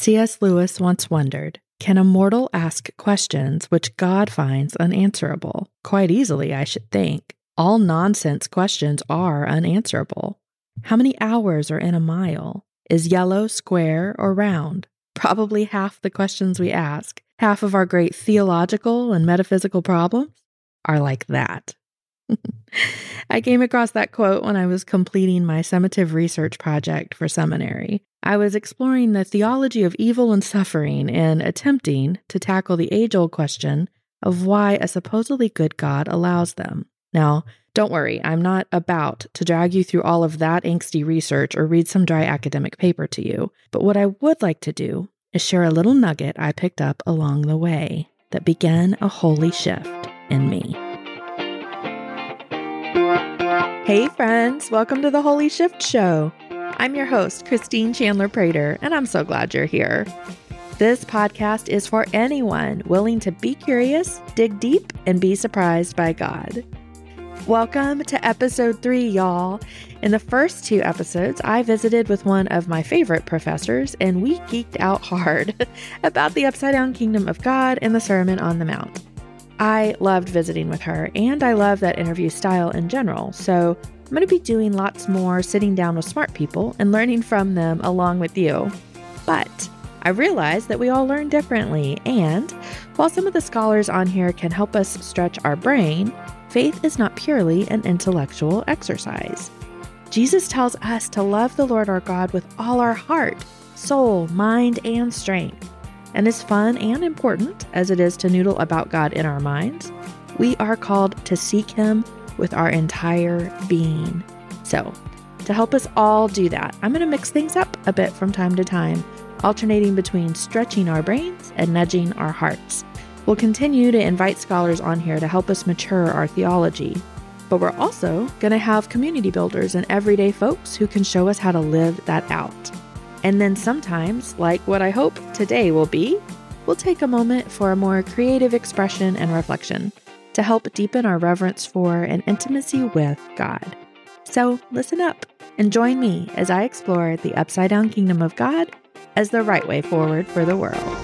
C.S. Lewis once wondered Can a mortal ask questions which God finds unanswerable? Quite easily, I should think. All nonsense questions are unanswerable. How many hours are in a mile? Is yellow square or round? Probably half the questions we ask, half of our great theological and metaphysical problems are like that. I came across that quote when I was completing my summative research project for seminary. I was exploring the theology of evil and suffering and attempting to tackle the age old question of why a supposedly good God allows them. Now, don't worry, I'm not about to drag you through all of that angsty research or read some dry academic paper to you, but what I would like to do is share a little nugget I picked up along the way that began a holy shift in me. Hey, friends, welcome to the Holy Shift Show. I'm your host, Christine Chandler Prater, and I'm so glad you're here. This podcast is for anyone willing to be curious, dig deep, and be surprised by God. Welcome to episode three, y'all. In the first two episodes, I visited with one of my favorite professors, and we geeked out hard about the upside down kingdom of God and the Sermon on the Mount. I loved visiting with her, and I love that interview style in general. So I'm going to be doing lots more sitting down with smart people and learning from them along with you. But I realize that we all learn differently, and while some of the scholars on here can help us stretch our brain, faith is not purely an intellectual exercise. Jesus tells us to love the Lord our God with all our heart, soul, mind, and strength. And as fun and important as it is to noodle about God in our minds, we are called to seek Him with our entire being. So, to help us all do that, I'm going to mix things up a bit from time to time, alternating between stretching our brains and nudging our hearts. We'll continue to invite scholars on here to help us mature our theology, but we're also going to have community builders and everyday folks who can show us how to live that out. And then sometimes, like what I hope today will be, we'll take a moment for a more creative expression and reflection to help deepen our reverence for and intimacy with God. So listen up and join me as I explore the upside down kingdom of God as the right way forward for the world.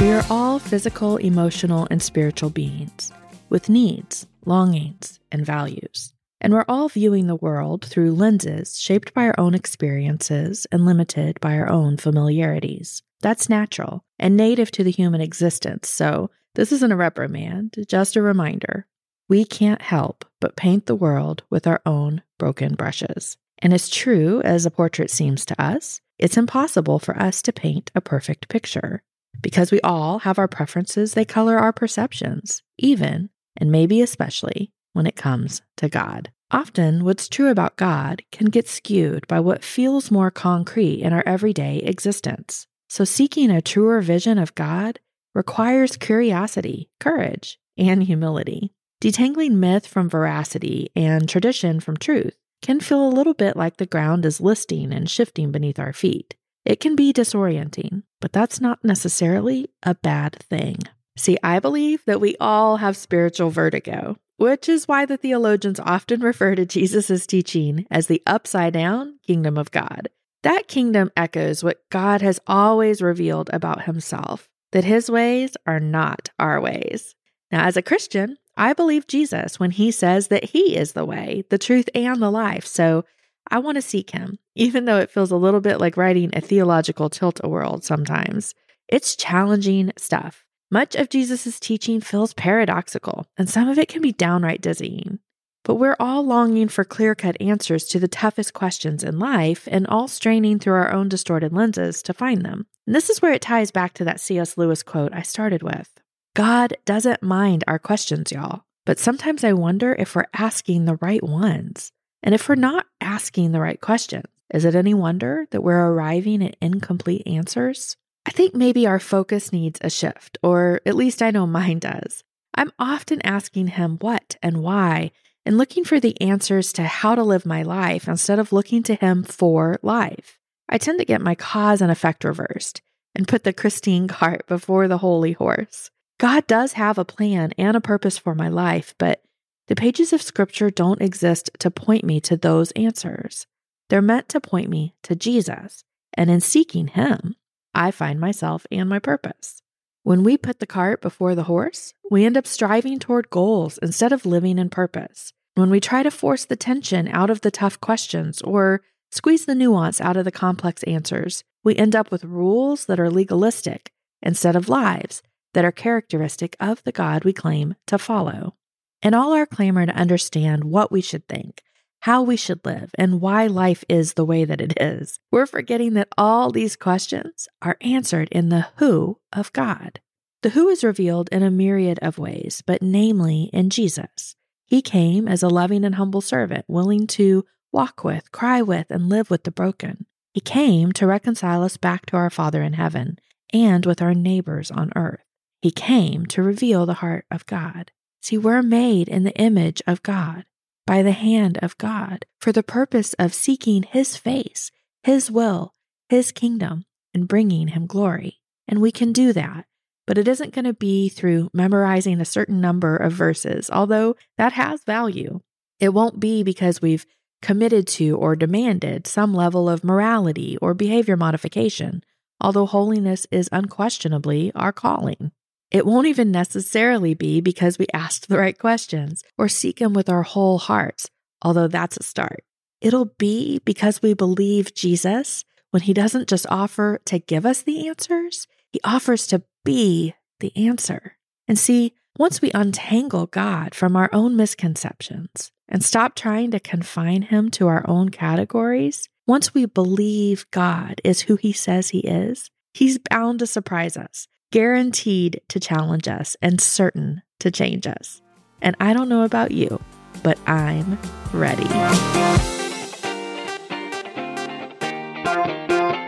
We are all physical, emotional, and spiritual beings with needs, longings, and values. And we're all viewing the world through lenses shaped by our own experiences and limited by our own familiarities. That's natural and native to the human existence, so this isn't a reprimand, just a reminder. We can't help but paint the world with our own broken brushes. And as true as a portrait seems to us, it's impossible for us to paint a perfect picture. Because we all have our preferences, they color our perceptions, even, and maybe especially, when it comes to God. Often, what's true about God can get skewed by what feels more concrete in our everyday existence. So, seeking a truer vision of God requires curiosity, courage, and humility. Detangling myth from veracity and tradition from truth can feel a little bit like the ground is listing and shifting beneath our feet. It can be disorienting, but that's not necessarily a bad thing. See, I believe that we all have spiritual vertigo which is why the theologians often refer to Jesus' teaching as the upside down kingdom of God. That kingdom echoes what God has always revealed about himself that his ways are not our ways. Now, as a Christian, I believe Jesus when he says that he is the way, the truth, and the life. So I want to seek him, even though it feels a little bit like writing a theological Tilt-A-Whirl sometimes. It's challenging stuff. Much of Jesus' teaching feels paradoxical, and some of it can be downright dizzying. But we're all longing for clear cut answers to the toughest questions in life and all straining through our own distorted lenses to find them. And this is where it ties back to that C.S. Lewis quote I started with God doesn't mind our questions, y'all, but sometimes I wonder if we're asking the right ones. And if we're not asking the right questions, is it any wonder that we're arriving at incomplete answers? I think maybe our focus needs a shift, or at least I know mine does. I'm often asking him what and why and looking for the answers to how to live my life instead of looking to him for life. I tend to get my cause and effect reversed and put the Christine cart before the holy horse. God does have a plan and a purpose for my life, but the pages of scripture don't exist to point me to those answers. They're meant to point me to Jesus and in seeking Him, I find myself and my purpose. When we put the cart before the horse, we end up striving toward goals instead of living in purpose. When we try to force the tension out of the tough questions or squeeze the nuance out of the complex answers, we end up with rules that are legalistic instead of lives that are characteristic of the God we claim to follow. In all our clamor to understand what we should think, how we should live, and why life is the way that it is, we're forgetting that all these questions are answered in the who of God. The who is revealed in a myriad of ways, but namely in Jesus. He came as a loving and humble servant, willing to walk with, cry with, and live with the broken. He came to reconcile us back to our Father in heaven and with our neighbors on earth. He came to reveal the heart of God. See, we're made in the image of God, by the hand of God, for the purpose of seeking His face, His will, His kingdom, and bringing Him glory. And we can do that, but it isn't going to be through memorizing a certain number of verses, although that has value. It won't be because we've committed to or demanded some level of morality or behavior modification, although holiness is unquestionably our calling. It won't even necessarily be because we asked the right questions or seek Him with our whole hearts, although that's a start. It'll be because we believe Jesus when He doesn't just offer to give us the answers, He offers to be the answer. And see, once we untangle God from our own misconceptions and stop trying to confine Him to our own categories, once we believe God is who He says He is, He's bound to surprise us guaranteed to challenge us and certain to change us. And I don't know about you, but I'm ready.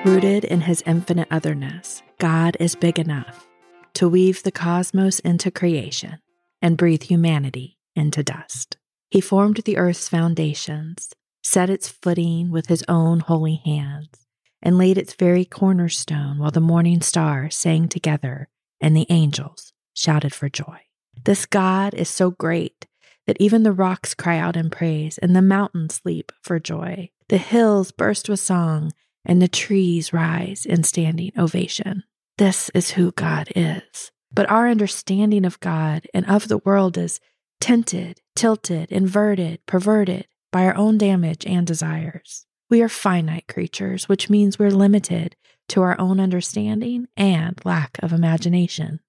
Rooted in his infinite otherness, God is big enough to weave the cosmos into creation and breathe humanity into dust. He formed the earth's foundations, set its footing with his own holy hands, and laid its very cornerstone while the morning stars sang together and the angels shouted for joy. This God is so great that even the rocks cry out in praise and the mountains leap for joy. The hills burst with song and the trees rise in standing ovation. This is who God is. But our understanding of God and of the world is tinted, tilted, inverted, perverted by our own damage and desires. We are finite creatures, which means we're limited to our own understanding and lack of imagination.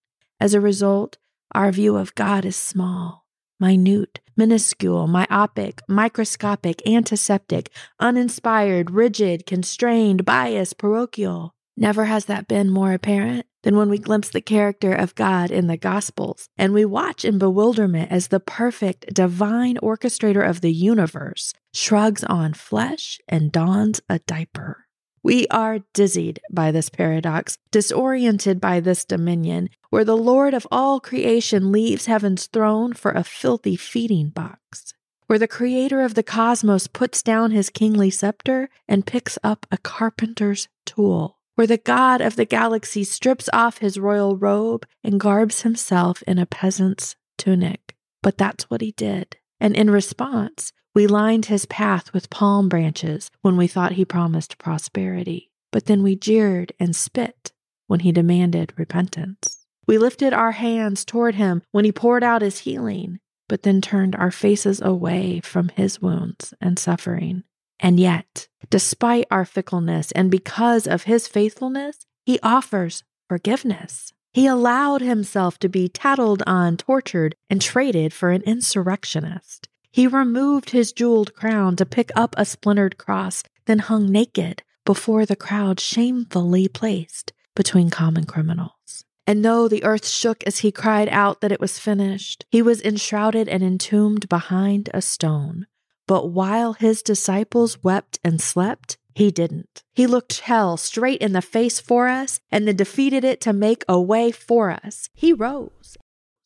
As a result, our view of God is small, minute, minuscule, myopic, microscopic, antiseptic, uninspired, rigid, constrained, biased, parochial. Never has that been more apparent than when we glimpse the character of God in the Gospels and we watch in bewilderment as the perfect divine orchestrator of the universe shrugs on flesh and dons a diaper. We are dizzied by this paradox, disoriented by this dominion, where the Lord of all creation leaves heaven's throne for a filthy feeding box, where the creator of the cosmos puts down his kingly scepter and picks up a carpenter's tool where the god of the galaxy strips off his royal robe and garbs himself in a peasant's tunic. But that's what he did. And in response, we lined his path with palm branches when we thought he promised prosperity. But then we jeered and spit when he demanded repentance. We lifted our hands toward him when he poured out his healing, but then turned our faces away from his wounds and suffering. And yet, despite our fickleness and because of his faithfulness, he offers forgiveness. He allowed himself to be tattled on, tortured, and traded for an insurrectionist. He removed his jeweled crown to pick up a splintered cross, then hung naked before the crowd shamefully placed between common criminals. And though the earth shook as he cried out that it was finished, he was enshrouded and entombed behind a stone. But while his disciples wept and slept, he didn't. He looked hell straight in the face for us and then defeated it to make a way for us. He rose.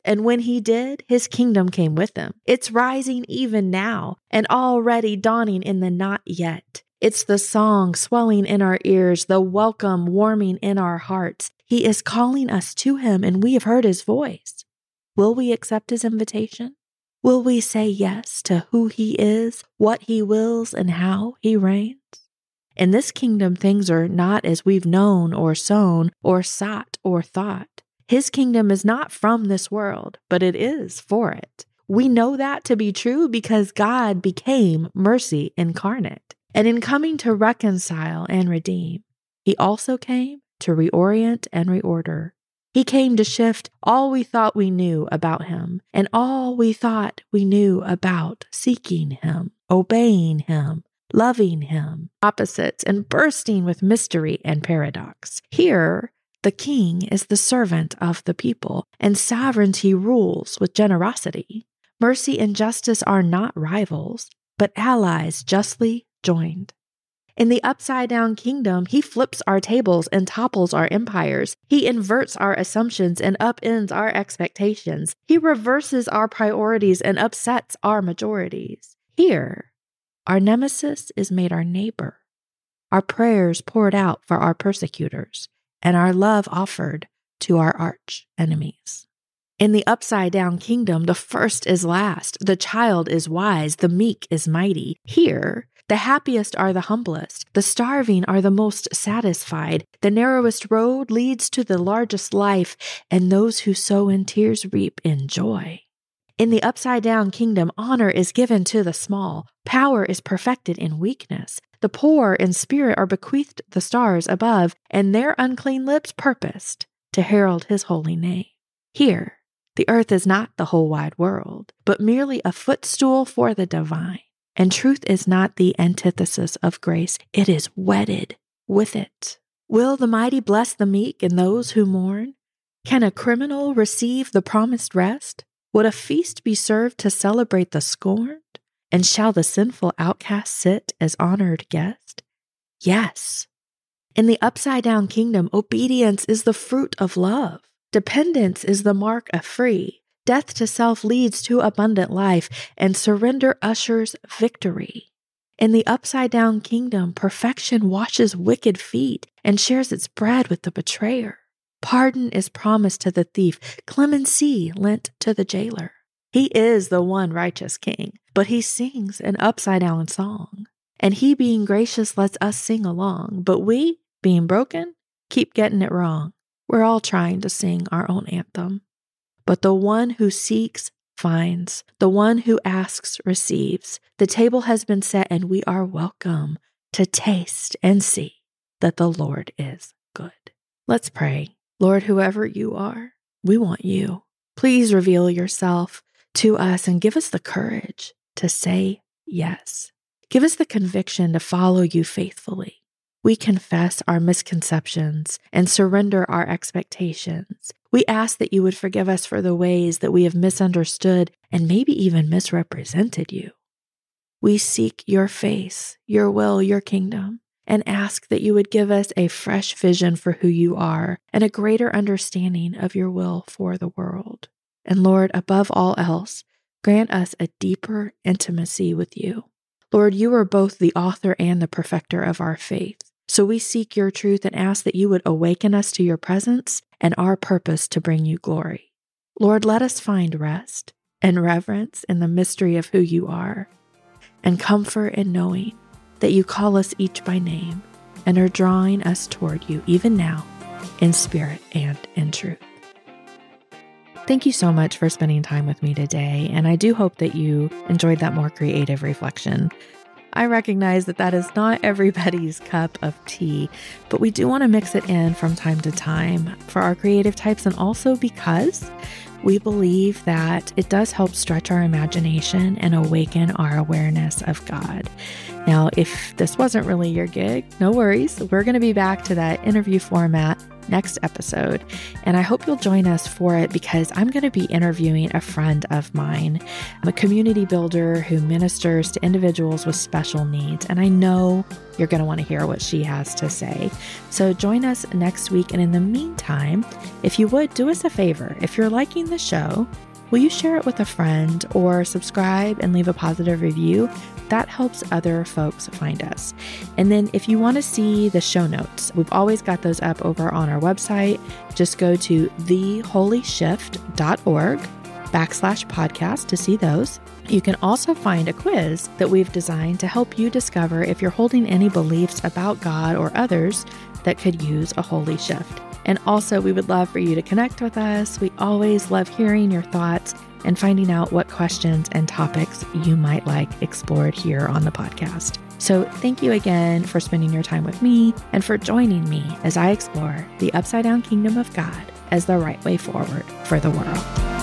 And when he did, his kingdom came with him. It's rising even now and already dawning in the not yet. It's the song swelling in our ears, the welcome warming in our hearts. He is calling us to him, and we have heard his voice. Will we accept his invitation? Will we say yes to who He is, what He wills, and how He reigns? In this kingdom, things are not as we've known or sown or sought or thought. His kingdom is not from this world, but it is for it. We know that to be true because God became mercy incarnate. And in coming to reconcile and redeem, he also came to reorient and reorder. He came to shift all we thought we knew about him and all we thought we knew about seeking him, obeying him, loving him, opposites, and bursting with mystery and paradox. Here, the king is the servant of the people, and sovereignty rules with generosity. Mercy and justice are not rivals, but allies justly joined. In the upside down kingdom, he flips our tables and topples our empires. He inverts our assumptions and upends our expectations. He reverses our priorities and upsets our majorities. Here, our nemesis is made our neighbor, our prayers poured out for our persecutors, and our love offered to our arch enemies. In the upside down kingdom, the first is last, the child is wise, the meek is mighty. Here, the happiest are the humblest, the starving are the most satisfied. The narrowest road leads to the largest life, and those who sow in tears reap in joy. In the upside down kingdom, honor is given to the small, power is perfected in weakness. The poor in spirit are bequeathed the stars above, and their unclean lips purposed to herald his holy name. Here, the earth is not the whole wide world, but merely a footstool for the divine. And truth is not the antithesis of grace, it is wedded with it. Will the mighty bless the meek and those who mourn? Can a criminal receive the promised rest? Would a feast be served to celebrate the scorned? And shall the sinful outcast sit as honored guest? Yes. In the upside down kingdom, obedience is the fruit of love. Dependence is the mark of free. Death to self leads to abundant life, and surrender ushers victory. In the upside down kingdom, perfection washes wicked feet and shares its bread with the betrayer. Pardon is promised to the thief, clemency lent to the jailer. He is the one righteous king, but he sings an upside down song. And he, being gracious, lets us sing along. But we, being broken, keep getting it wrong. We're all trying to sing our own anthem. But the one who seeks finds, the one who asks receives. The table has been set, and we are welcome to taste and see that the Lord is good. Let's pray. Lord, whoever you are, we want you. Please reveal yourself to us and give us the courage to say yes. Give us the conviction to follow you faithfully. We confess our misconceptions and surrender our expectations. We ask that you would forgive us for the ways that we have misunderstood and maybe even misrepresented you. We seek your face, your will, your kingdom and ask that you would give us a fresh vision for who you are and a greater understanding of your will for the world. And Lord, above all else, grant us a deeper intimacy with you. Lord, you are both the author and the perfecter of our faith. So we seek your truth and ask that you would awaken us to your presence and our purpose to bring you glory. Lord, let us find rest and reverence in the mystery of who you are and comfort in knowing that you call us each by name and are drawing us toward you even now in spirit and in truth. Thank you so much for spending time with me today, and I do hope that you enjoyed that more creative reflection. I recognize that that is not everybody's cup of tea, but we do want to mix it in from time to time for our creative types and also because we believe that it does help stretch our imagination and awaken our awareness of God. Now, if this wasn't really your gig, no worries. We're going to be back to that interview format next episode. And I hope you'll join us for it because I'm going to be interviewing a friend of mine. I'm a community builder who ministers to individuals with special needs. And I know you're going to want to hear what she has to say. So join us next week. And in the meantime, if you would do us a favor, if you're liking the show, will you share it with a friend or subscribe and leave a positive review? That helps other folks find us. And then if you want to see the show notes, we've always got those up over on our website. Just go to theholyshift.org backslash podcast to see those. You can also find a quiz that we've designed to help you discover if you're holding any beliefs about God or others that could use a holy shift. And also, we would love for you to connect with us. We always love hearing your thoughts and finding out what questions and topics you might like explored here on the podcast. So, thank you again for spending your time with me and for joining me as I explore the upside down kingdom of God as the right way forward for the world.